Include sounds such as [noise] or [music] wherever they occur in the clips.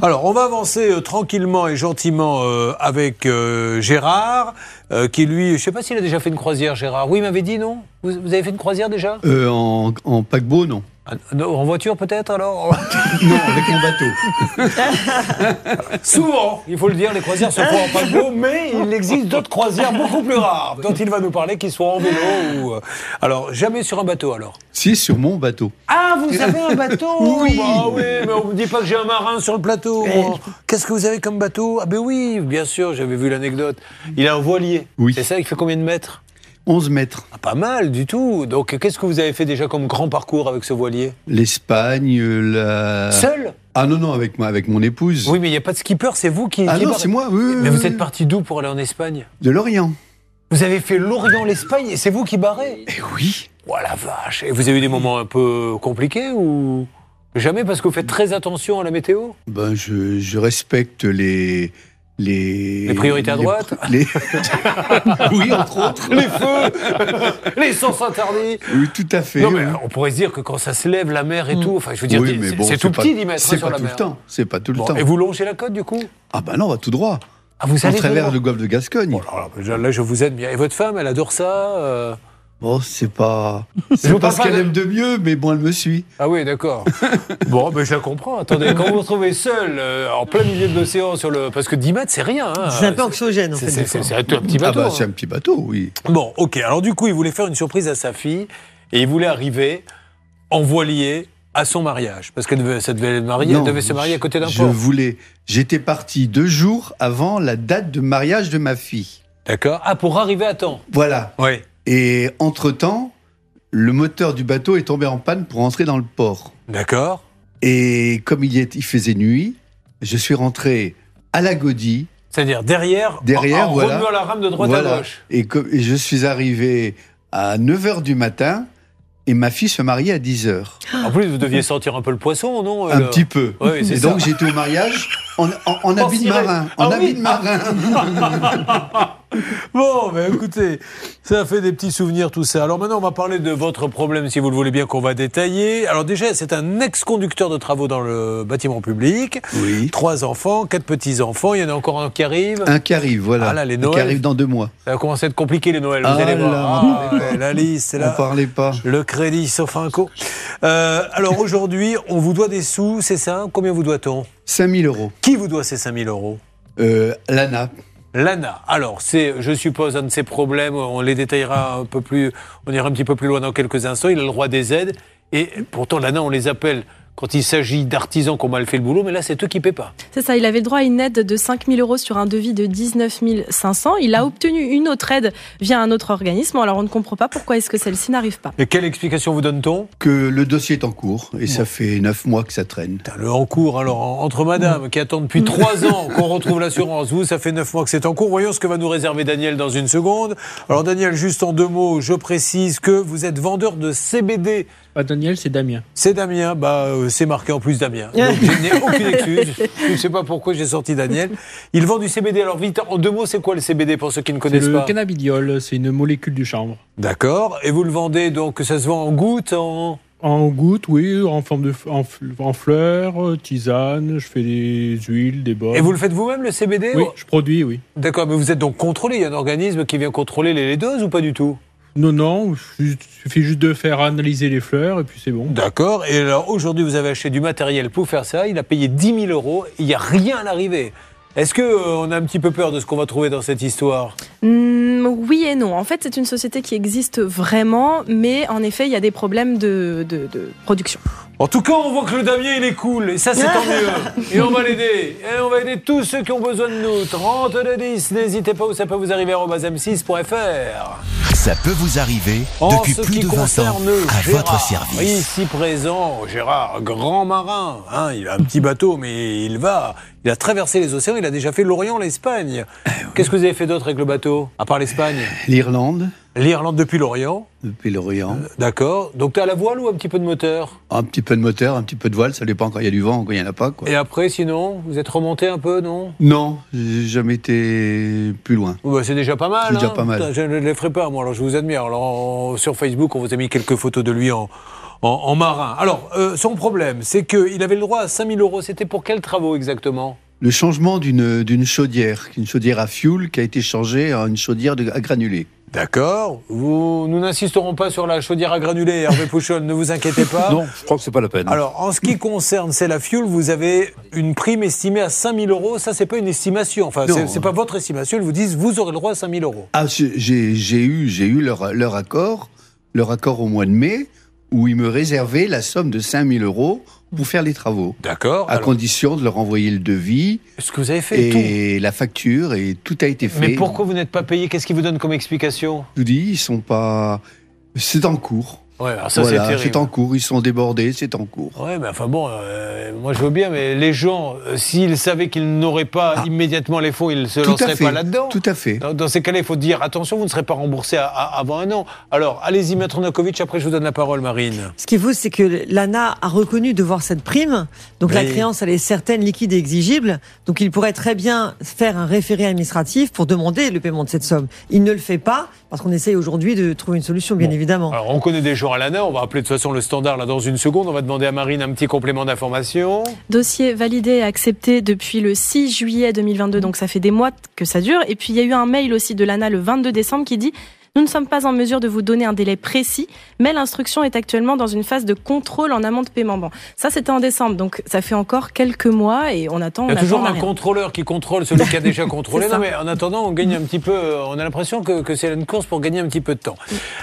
Alors, on va avancer euh, tranquillement et gentiment euh, avec euh, Gérard, euh, qui lui, je ne sais pas s'il a déjà fait une croisière, Gérard. Oui, il m'avait dit non? Vous, vous avez fait une croisière déjà? Euh, en, en paquebot, non. Ah, En voiture peut-être alors [laughs] Non, avec mon bateau. [laughs] Souvent, il faut le dire, les croisières se font en paquebot, [laughs] mais il existe d'autres croisières beaucoup plus rares, dont il va nous parler, qu'ils soient en vélo ou... euh, Alors, jamais sur un bateau alors Si, sur mon bateau. Ah, vous avez un bateau Oui. Bah oui, mais on ne me dit pas que j'ai un marin sur le plateau. moi. Qu'est-ce que vous avez comme bateau? Ah ben oui, bien sûr, j'avais vu l'anecdote. Il a un voilier. Oui. C'est ça, il fait combien de mètres? 11 mètres. ah, Pas mal du tout. Donc, qu'est-ce que vous avez fait déjà comme grand parcours avec ce voilier? L'Espagne, la. Seul? Ah non, non, avec, ma, avec mon épouse. Oui, mais il n'y a pas de skipper, c'est vous qui... Ah qui non, c'est moi, oui. oui, Mais vous oui. êtes parti d'où pour aller en Espagne? De l'Orient. Vous avez fait l'Orient, l'Espagne, et c'est vous qui barrez? Eh oui. Oh la vache Et vous avez eu des moments un peu compliqués ou jamais parce que vous faites très attention à la météo? Ben, je, je respecte les. Les, Les priorités à droite [laughs] les- [laughs] Oui, entre autres. [laughs] Les feux Les sens interdits Oui, tout à fait. Non mais oui. on pourrait se dire que quand ça se lève la mer et tout, enfin je veux dire, Oui, c'est- mais bon, c'est tout pas- petit d'y mettre hein, C'est sur pas la tout mer. le temps. C'est pas tout le Bon, temps. et vous longez la côte du coup? Ah ben non, on va tout droit. Ah vous On allez traverse dedans le golfe de Gascogne. Bon, alors là, là, je vous aide bien. Et votre femme, elle adore ça euh? Bon, c'est pas. Je [laughs] C'est pas ce qu'elle de- aime de mieux, mais bon, elle me suit. Ah oui, d'accord. [laughs] bon, ben je la comprends. Attendez, quand vous vous retrouvez seul, euh, en plein milieu de l'océan, sur le, parce que 10 mètres, c'est rien. hein. C'est un peu anxiogène, en C'est fait. c'est- un petit Ah bateau. bah, hein. c'est un petit bateau, oui. Bon, ok. Alors du coup, il voulait faire une surprise à sa fille et il voulait arriver en voilier à son mariage, parce qu'elle devait, ça devait, marier, elle Non, devait se marier à côté d'un Je port. voulais. J'étais parti deux jours avant la date de mariage de ma fille. D'accord. Ah, pour arriver à temps. Voilà. Oui. Et entre-temps, le moteur du bateau est tombé en panne pour entrer dans le port. D'accord. Et comme il, est- il faisait nuit, je suis rentré à la Gaudie. C'est-à-dire derrière, Derrière, en, en voilà. la rame de droite Voilà. à gauche. Et, comme- et je suis arrivé à 9h du matin et ma fille se mariait à 10h. En plus, vous deviez sentir un peu le poisson, non Un euh, petit peu. Et ça. donc j'étais au mariage [laughs] en, en, en En habit de marin. Ah En oui. habit de marin. [laughs] Bon, ben écoutez, ça fait des petits souvenirs tout ça. Alors maintenant, on va parler de votre problème, si vous le voulez bien, qu'on va détailler. Alors déjà, c'est un ex-conducteur de travaux dans le bâtiment public. oui. Trois enfants, quatre petits-enfants. Il y en a encore un qui arrive. Un qui arrive, voilà. Ah là, les Un Noëls. qui arrive dans deux mois. Ça va commencer à être compliqué les Noëls, vous Ah allez voir. là. Ah, la liste, c'est On là. parlait pas. Le crédit sauf un co. Euh, alors aujourd'hui, on vous doit des sous, c'est ça? Combien vous doit-on? 5000 euros. Qui vous doit ces 5000 euros Euh, Lana. Lana. Alors, c'est, je suppose, un de ses problèmes. On les détaillera un peu plus. On ira un petit peu plus loin dans quelques instants. Il a le droit des aides. Et pourtant, Lana, on les appelle quand il s'agit d'artisans qui ont mal fait le boulot. Mais là, c'est eux qui paient pas. C'est ça, il avait le droit à une aide de 5 000 euros sur un devis de 19 500. Il a obtenu une autre aide via un autre organisme. Alors on ne comprend pas pourquoi est-ce que celle-ci n'arrive pas. Et quelle explication vous donne-t-on? Que le dossier est en cours et ça fait neuf mois que ça traîne. Putain, Le en cours, alors, en- entre madame qui attend depuis trois ans qu'on retrouve l'assurance, vous, ça fait neuf mois que c'est en cours. Voyons ce que va nous réserver Daniel dans une seconde. Alors, Daniel, juste en deux mots, je précise que vous êtes vendeur de CBD. Pas Daniel, c'est Damien. C'est Damien, bah, euh, c'est marqué en plus Damien. Donc, je n'ai [laughs] aucune excuse. Je ne sais pas pourquoi j'ai sorti Daniel. Il vend du CBD. Alors, vite, en deux mots, c'est quoi le CBD pour ceux qui ne connaissent le pas cannabidiol, c'est une molécule du chanvre. D'accord. Et vous le vendez, donc, ça se vend en gouttes, en. En gouttes, oui, en forme de en, fleurs, euh, tisane, je fais des huiles, des baumes. Et vous le faites vous-même, le CBD Oui, je produis, oui. D'accord, mais vous êtes donc contrôlé. Il y a un organisme qui vient contrôler les les doses ou pas du tout? Non, non, il suffit juste de faire analyser les fleurs et puis c'est bon. D'accord. Et alors aujourd'hui, vous avez acheté du matériel pour faire ça. Il a payé 10 000 euros. Il n'y a rien à l'arrivée. Est-ce que euh, on a un petit peu peur de ce qu'on va trouver dans cette histoire? Hmm, oui et non. En fait, c'est une société qui existe vraiment, mais en effet, il y a des problèmes de, de- de production. En tout cas, on voit que le Damien, il est cool. Et ça, c'est tant [laughs] mieux. Et on va l'aider. Et on va aider tous ceux qui ont besoin de nous. 30 de 10. N'hésitez pas où ça peut vous arriver à m6.fr. Ça peut vous arriver En depuis ce plus qui de 20 ans à Gérard, votre service. Ici présent, Gérard, grand marin. hein, il a un petit bateau, mais il va. Il a traversé les océans. Il a déjà fait l'Orient, l'Espagne. Eh Qu'est-ce que vous avez fait d'autre avec le bateau À part l'Espagne? L'Irlande, L'Irlande depuis l'Orient. depuis l'Orient. D'accord. Donc tu as la voile ou un petit peu de moteur? Un petit peu de moteur, un petit peu de voile, ça dépend quand il y a du vent, quand il n'y en a pas. Quoi. Et après, sinon, vous êtes remonté un peu, non? Non, j'ai jamais été plus loin. Bah, C'est déjà pas mal. C'est déjà hein. pas mal. Putain, Je ne les ferai pas, moi, alors je vous admire. Alors, en- sur Facebook, on vous a mis quelques photos de lui en, en, en marin. Alors, euh, son problème, c'est qu'il avait le droit à 5000 euros. C'était pour quels travaux exactement? Le changement d'une d'une chaudière, une chaudière à fioul qui a été changée en une chaudière de, à granulés. D'accord. Vous, nous n'insisterons pas sur la chaudière à granulés, Hervé [laughs] Pouchol, ne vous inquiétez pas. Non, je crois que c'est pas la peine. Alors, en ce qui concerne c'est la fuel, vous avez une prime estimée à 5000 euros. Ça, c'est pas une estimation. Enfin, Non. c'est- pas votre estimation. Ils vous disent, vous aurez le droit à 5000 euros. Ah, j'ai j'ai eu, j'ai eu leur, leur accord, leur accord au mois de mai, où ils me réservaient la somme de 5000 euros pour faire les travaux, D'accord. à Alors, condition de leur envoyer le devis ce que vous avez fait tout. et la facture, et tout a été fait. Mais pourquoi vous n'êtes pas payé? Qu'est-ce qui vous donne comme explication? Je vous dis, ils sont pas. C'est en cours. Ouais, alors ça, Voilà, c'est en cours. Ils sont débordés, c'est en cours. Ouais, mais enfin bon, euh, moi je veux bien, mais les gens, euh, s'ils savaient qu'ils n'auraient pas Ah. immédiatement les fonds, ils ne se Tout à lanceraient fait. pas là-dedans. Tout à fait. Dans, dans ces cas-là, il faut dire attention, vous ne serez pas remboursé à- à- avant un an. Alors, allez-y, Maître Nakovic, après je vous donne la parole, Marine. Ce qui est faux, c'est que l'ANA a reconnu devoir cette prime. Donc la créance, elle est certaine, liquide et exigible. Donc il pourrait très bien faire un référé administratif pour demander le paiement de cette somme. Il ne le fait pas parce qu'on essaye aujourd'hui de trouver une solution, bien Bon. évidemment. Alors, on connaît des gens à l'ANA, on va appeler de toute façon le standard là dans une seconde. On va demander à Marine un petit complément d'information. Dossier validé et accepté depuis le 6 juillet 2022, donc ça fait des mois que ça dure. Et puis il y a eu un mail aussi de l'ANA le 22 décembre qui dit Nous ne sommes pas en mesure de vous donner un délai précis, mais l'instruction est actuellement dans une phase de contrôle en amont de paiement. Bon, ça c'était en décembre, donc ça fait encore quelques mois et on attend. Il y a toujours un rien. contrôleur qui contrôle celui qui a déjà [laughs] contrôlé. Non, mais en attendant, on gagne un petit peu. euh, On a l'impression que, que c'est une course pour gagner un petit peu de temps.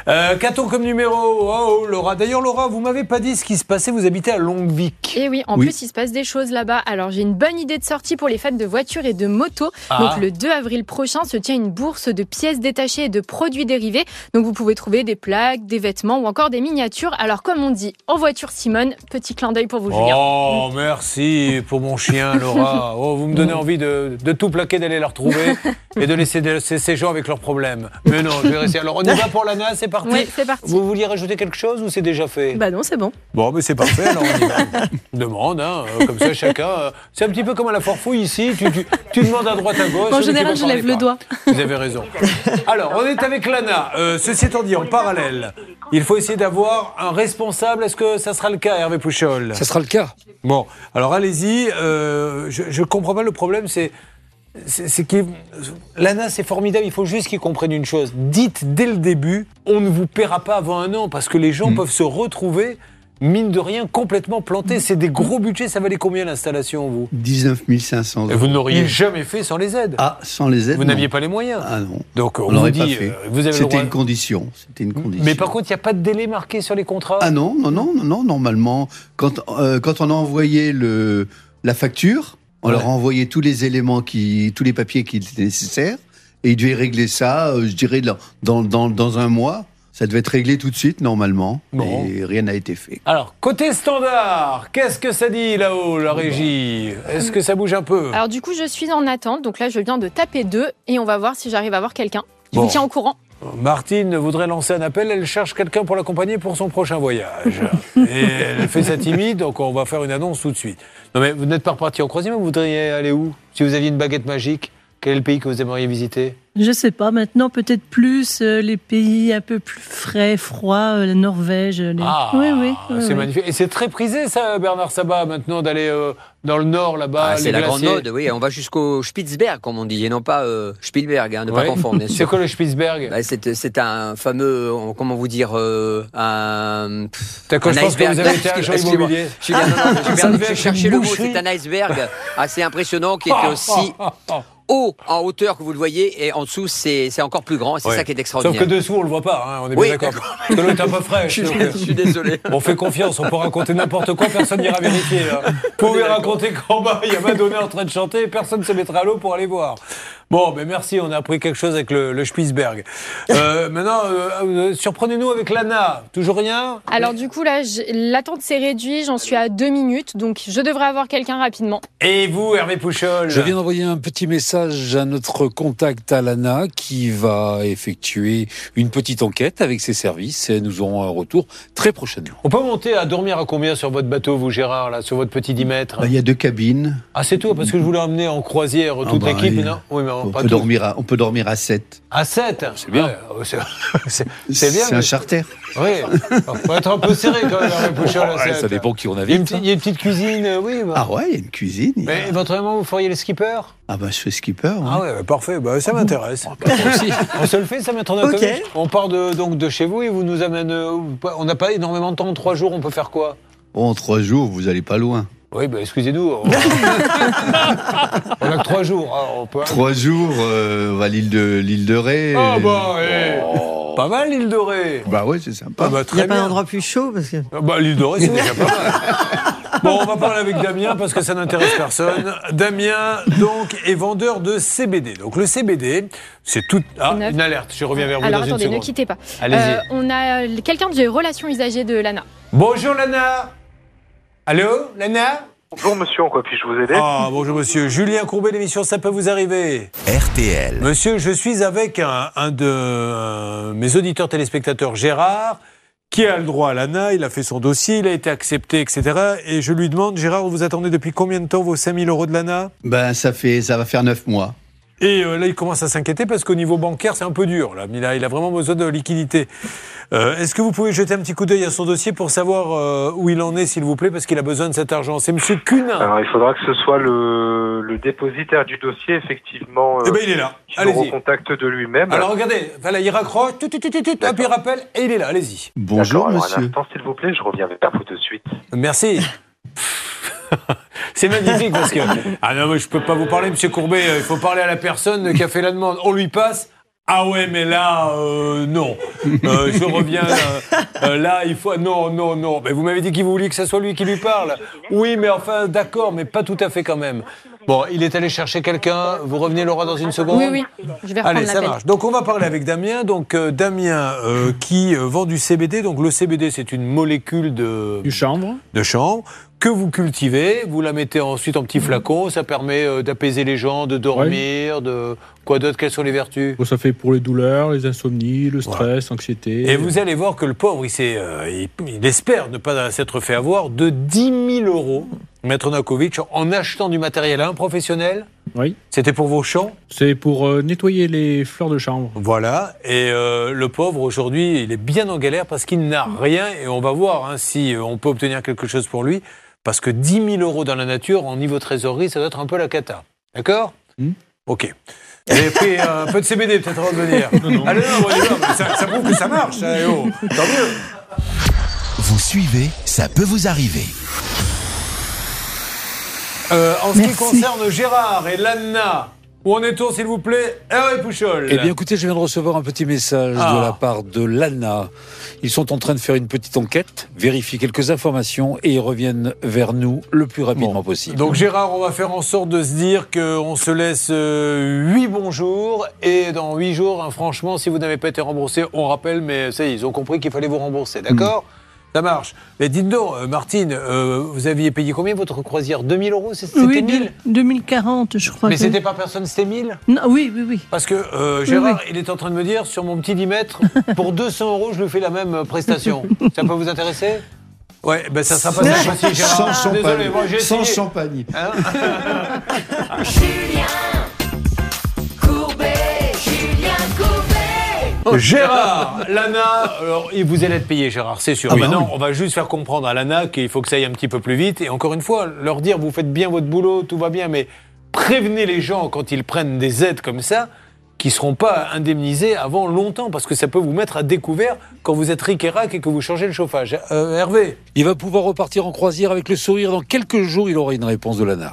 Euh, Qu'a-t-on comme numéro Oh, Laura. D'ailleurs, Laura, vous m'avez pas dit ce qui se passait. Vous habitez à Longuevic. Et oui, en Oui. plus, il se passe des choses là-bas. Alors, j'ai une bonne idée de sortie pour les fêtes de voitures et de motos. Ah. Donc, le 2 avril prochain se tient une bourse de pièces détachées et de produits dérivés. Donc, vous pouvez trouver des plaques, des vêtements ou encore des miniatures. Alors, comme on dit en voiture Simone, petit clin d'œil pour vous, Julien. Oh, merci pour mon chien, Laura. [laughs] Oh, vous me donnez envie de, de tout plaquer, d'aller la retrouver [laughs] et de laisser, de ces gens avec leurs problèmes. Mais non, je vais rester. Alors, on y va pour l'ANA, c'est parti. Oui, c'est parti. Vous vouliez rajouter quelque chose ou c'est déjà fait? Bah non, c'est bon. Bon, mais c'est parfait, alors on y va. [laughs] Demande, hein, euh, comme ça, chacun. euh, c'est un petit peu comme à la forfouille ici. Tu, tu, tu demandes à droite, à gauche. En général, je lève le doigt. Vous avez raison. Alors, on est avec l'ANA. Euh, ceci étant dit, en parallèle, il faut essayer d'avoir un responsable. Est-ce que ça sera le cas, Hervé Pouchol? Ça sera le cas. Bon, alors allez-y. euh, je ne comprends pas le problème, c'est. C'est que l'ANA, c'est formidable. Il faut juste qu'ils comprennent une chose. Dites dès le début, on ne vous paiera pas avant un an parce que les gens peuvent se retrouver, mine de rien, complètement plantés. C'est des gros budgets. Ça valait combien l'installation, vous? 19 500 Et euros. Vous ne l'auriez jamais fait sans les aides. Ah, sans les aides vous n'aviez pas les moyens. Ah non. Donc on, On vous l'aurait pas dit, fait. euh, vous avez le C'était droit. une condition. C'était une condition. Mais par contre, il n'y a pas de délai marqué sur les contrats? Ah non, non, non, non, non. Normalement, quand, euh, quand on a envoyé le, la facture, on Ouais. leur a envoyé tous les éléments, qui, tous les papiers qui étaient nécessaires. Et ils devaient régler ça, euh, je dirais, dans, dans, dans un mois. Ça devait être réglé tout de suite, normalement. Bon. Et rien n'a été fait. Alors, côté standard, qu'est-ce que ça dit là-haut, la régie? Est-ce que ça bouge un peu? Alors, du coup, je suis en attente. Donc là, je viens de taper deux et on va voir si j'arrive à voir quelqu'un. Je Bon. vous tiens au courant. Martine voudrait lancer un appel, elle cherche quelqu'un pour l'accompagner pour son prochain voyage. [laughs] Et elle fait sa timide, donc on va faire une annonce tout de suite. Non mais vous n'êtes pas reparti en croisière, vous voudriez aller où? Si vous aviez une baguette magique, quel est le pays que vous aimeriez visiter Je sais pas, maintenant peut-être plus euh, les pays un peu plus frais, froids, euh, la Norvège. les- Ah, oui, oui, oui, c'est oui. magnifique. Et c'est très prisé ça, Bernard Sabat, maintenant d'aller euh, dans le nord là-bas. Ah, c'est la grande mode, oui. On va jusqu'au Spitzberg, comme on dit, et non pas euh, Spielberg, hein, ne Ouais. pas confondre, bien [laughs] C'est sûr. quoi le Spitzberg Bah, c'est c'est un fameux, comment vous dire, euh, un, D'accord, je pense que iceberg. vous avez été agent [laughs] immobilier. Je suis [laughs] le mot. C'est un iceberg assez impressionnant qui était aussi haut en hauteur que vous le voyez et en dessous c'est c'est encore plus grand. C'est Ouais. ça qui est Sauf extraordinaire. que dessous, on le voit pas, hein, on est bien Oui, d'accord. Parce que l'eau est un peu fraîche. je, suis, je suis désolé. On fait confiance, on peut raconter n'importe quoi, personne n'ira vérifier. hein. [laughs] Vous pouvez raconter qu'en bas, il y a Madonna en train de chanter et personne ne se mettra à l'eau pour aller voir. Bon, ben merci, on a appris quelque chose avec le, le Spitzberg. Euh, [laughs] maintenant, euh, euh, surprenez-nous avec l'ANA. Toujours rien Alors, du coup, là, l'attente s'est réduite. J'en suis à deux minutes. Donc, je devrais avoir quelqu'un rapidement. Et vous, Hervé Pouchol Je viens d'envoyer un petit message à notre contact Alana qui va effectuer une petite enquête avec ses services et nous aurons un retour très prochainement. On peut monter à dormir à combien sur votre bateau, vous, Gérard, là, sur votre petit 10 mètres Bah, Il y a deux cabines. Ah, c'est tout, parce que je voulais emmener en croisière toute Ah bah, l'équipe. oui. Non? Oui, mais on- on, peut dormir à, on peut dormir à 7. À 7 C'est bien. [laughs] c'est bien. C'est un mais- charter. Oui. Faut être un peu serré quand même, Hervé Pouchol, à Ouais, 7. ça dépend qui on Il y a une invite. petite, il y a une petite cuisine, euh, oui. bah. Ah ouais, il y a une cuisine. y a- Mais éventuellement, vous feriez les skippers Ah bah je fais skipper. ouais. Ah ouais, bah, parfait, bah, ça m'intéresse. Aussi. [laughs] On se le fait, ça, maître Ok. Novakovic On part de, donc de chez vous et vous nous amène. euh, on n'a pas énormément de temps, trois jours, on peut faire quoi? Bon, en trois jours, vous allez pas loin. Oui, bah, excusez-nous. On, [laughs] on a que trois jours. hein, on peut... Trois jours, euh, on va à l'île de l'île de Ré. Ah bah, eh, pas mal l'île de Ré. Bah ouais, c'est sympa. Ah bah, Il n'y a pas un endroit plus chaud parce que. Ah Bah, l'île de Ré, c'est déjà pas mal. [laughs] Bon, on va parler avec Damien parce que ça n'intéresse personne. Damien, donc, est vendeur de CBD. Donc, le CBD, c'est tout. Ah, une alerte. Je reviens vers vous Alors dans attendez, une ne quittez pas. Allez-y. Euh, on a euh, quelqu'un des relations usagées de l'ANA. Bonjour, Lana. Allô, Lana Bonjour monsieur, en quoi puis-je vous aider Ah, bonjour, monsieur. Julien Courbet, l'émission Ça peut vous arriver. RTL. Monsieur, je suis avec un, un de euh, mes auditeurs téléspectateurs, Gérard, qui a le droit à l'ANA. Il a fait son dossier, il a été accepté, etc. Et je lui demande, Gérard, vous attendez depuis combien de temps vos 5000 euros de l'ANA? Ben ça fait, ça va faire neuf mois. Et euh, là, il commence à s'inquiéter parce qu'au niveau bancaire, c'est un peu dur. Là. Il, a, il a vraiment besoin de liquidité. Euh, Est-ce que vous pouvez jeter un petit coup d'œil à son dossier pour savoir euh, où il en est, s'il vous plaît, parce qu'il a besoin de cet argent? C'est Monsieur Cunin. Alors il faudra que ce soit le, le dépositaire du dossier, effectivement, Eh euh, ben, il est là. Allez-y. recontacte de lui-même. Alors regardez, voilà, il raccroche, tout, tout, tout, tout, tout, hop, il rappelle, et il est là, allez-y. Bonjour un monsieur. instant s'il vous plaît, je reviens vers vous de suite. Merci. [laughs] C'est magnifique parce que. Ah non, mais je peux pas vous parler, monsieur Courbet, euh, il faut parler à la personne qui a fait la demande. On lui passe. Ah ouais, mais là, euh, non. Euh, je reviens. euh, là, il faut. Non, non, non. Mais vous m'avez dit qu'il voulait que ce soit lui qui lui parle. Oui, mais enfin, d'accord, mais pas tout à fait quand même. Bon, il est allé chercher quelqu'un. Vous revenez, Laura, dans une seconde Oui, oui, je vais reprendre Allez, ça marche. Donc on va parler avec Damien. Donc euh, Damien euh, qui vend du CBD. Donc le CBD c'est une molécule de, Du chanvre. de chanvre que vous cultivez. Vous la mettez ensuite en petit flacon. Ça permet euh, d'apaiser les gens, de dormir, de quoi d'autre? Quelles sont les vertus? Bon, ça fait pour les douleurs, les insomnies, le stress, l'anxiété. Et vous allez voir que le pauvre, il, euh, il, il espère ne pas s'être fait avoir de 10 000 euros, Maître Nakovic, en achetant du matériel à un professionnel. Oui. C'était pour vos champs? C'est pour euh, nettoyer les fleurs de chanvre. Voilà, et euh, le pauvre aujourd'hui, il est bien en galère parce qu'il n'a rien, et on va voir hein, si euh, on peut obtenir quelque chose pour lui, parce que 10 000 euros dans la nature, en niveau trésorerie, ça doit être un peu la cata. D'accord? Hmm. Ok. Vous avez pris un peu de CBD peut-être avant de venir Non, non. Allez, non, on y va, mais ça, ça prouve que ça marche, ça, eh oh, tant mieux. Vous suivez, ça peut vous arriver. Euh, en ce qui concerne Gérard et Lanna, où en est-on s'il vous plaît? Hervé Pouchol. Eh bien, écoutez, je viens de recevoir un petit message Ah. de la part de l'ANA. Ils sont en train de faire une petite enquête, vérifier quelques informations et ils reviennent vers nous le plus rapidement Bon. possible. Donc Gérard, on va faire en sorte de se dire qu'on se laisse euh, huit bons jours et dans huit jours, hein, franchement, si vous n'avez pas été remboursé, on rappelle, mais ça y est, ils ont compris qu'il fallait vous rembourser, d'accord? Ça marche. Mais dites donc, euh, Martine, euh, vous aviez payé combien votre croisière? 2000 euros C'était Oui, 1000 de- 2040, je crois. Mais que- c'était pas personne, c'était 1000 Non, oui, oui, oui. Parce que euh, Gérard, il est en train de me dire, sur mon petit 10 mètres, [laughs] pour 200 euros, je lui fais la même prestation. ça peut vous intéresser? Ouais, ben ça sera pas ça aussi, Gérard. Sans Désolé, champagne. moi Sans essayé. champagne. Hein? [laughs] [laughs] [laughs] Gérard, Lana, alors il vous allez être payé, Gérard, c'est sûr. Ah bah Maintenant, oui. on va juste faire comprendre à Lana qu'il faut que ça aille un petit peu plus vite. Et encore une fois, leur dire vous faites bien votre boulot, tout va bien, mais prévenez les gens quand ils prennent des aides comme ça qui ne seront pas indemnisés avant longtemps, parce que ça peut vous mettre à découvert quand vous êtes ric et rac et que vous changez le chauffage. Euh, Hervé Il va pouvoir repartir en croisière avec le sourire. Dans quelques jours, il aura une réponse de l'ANA.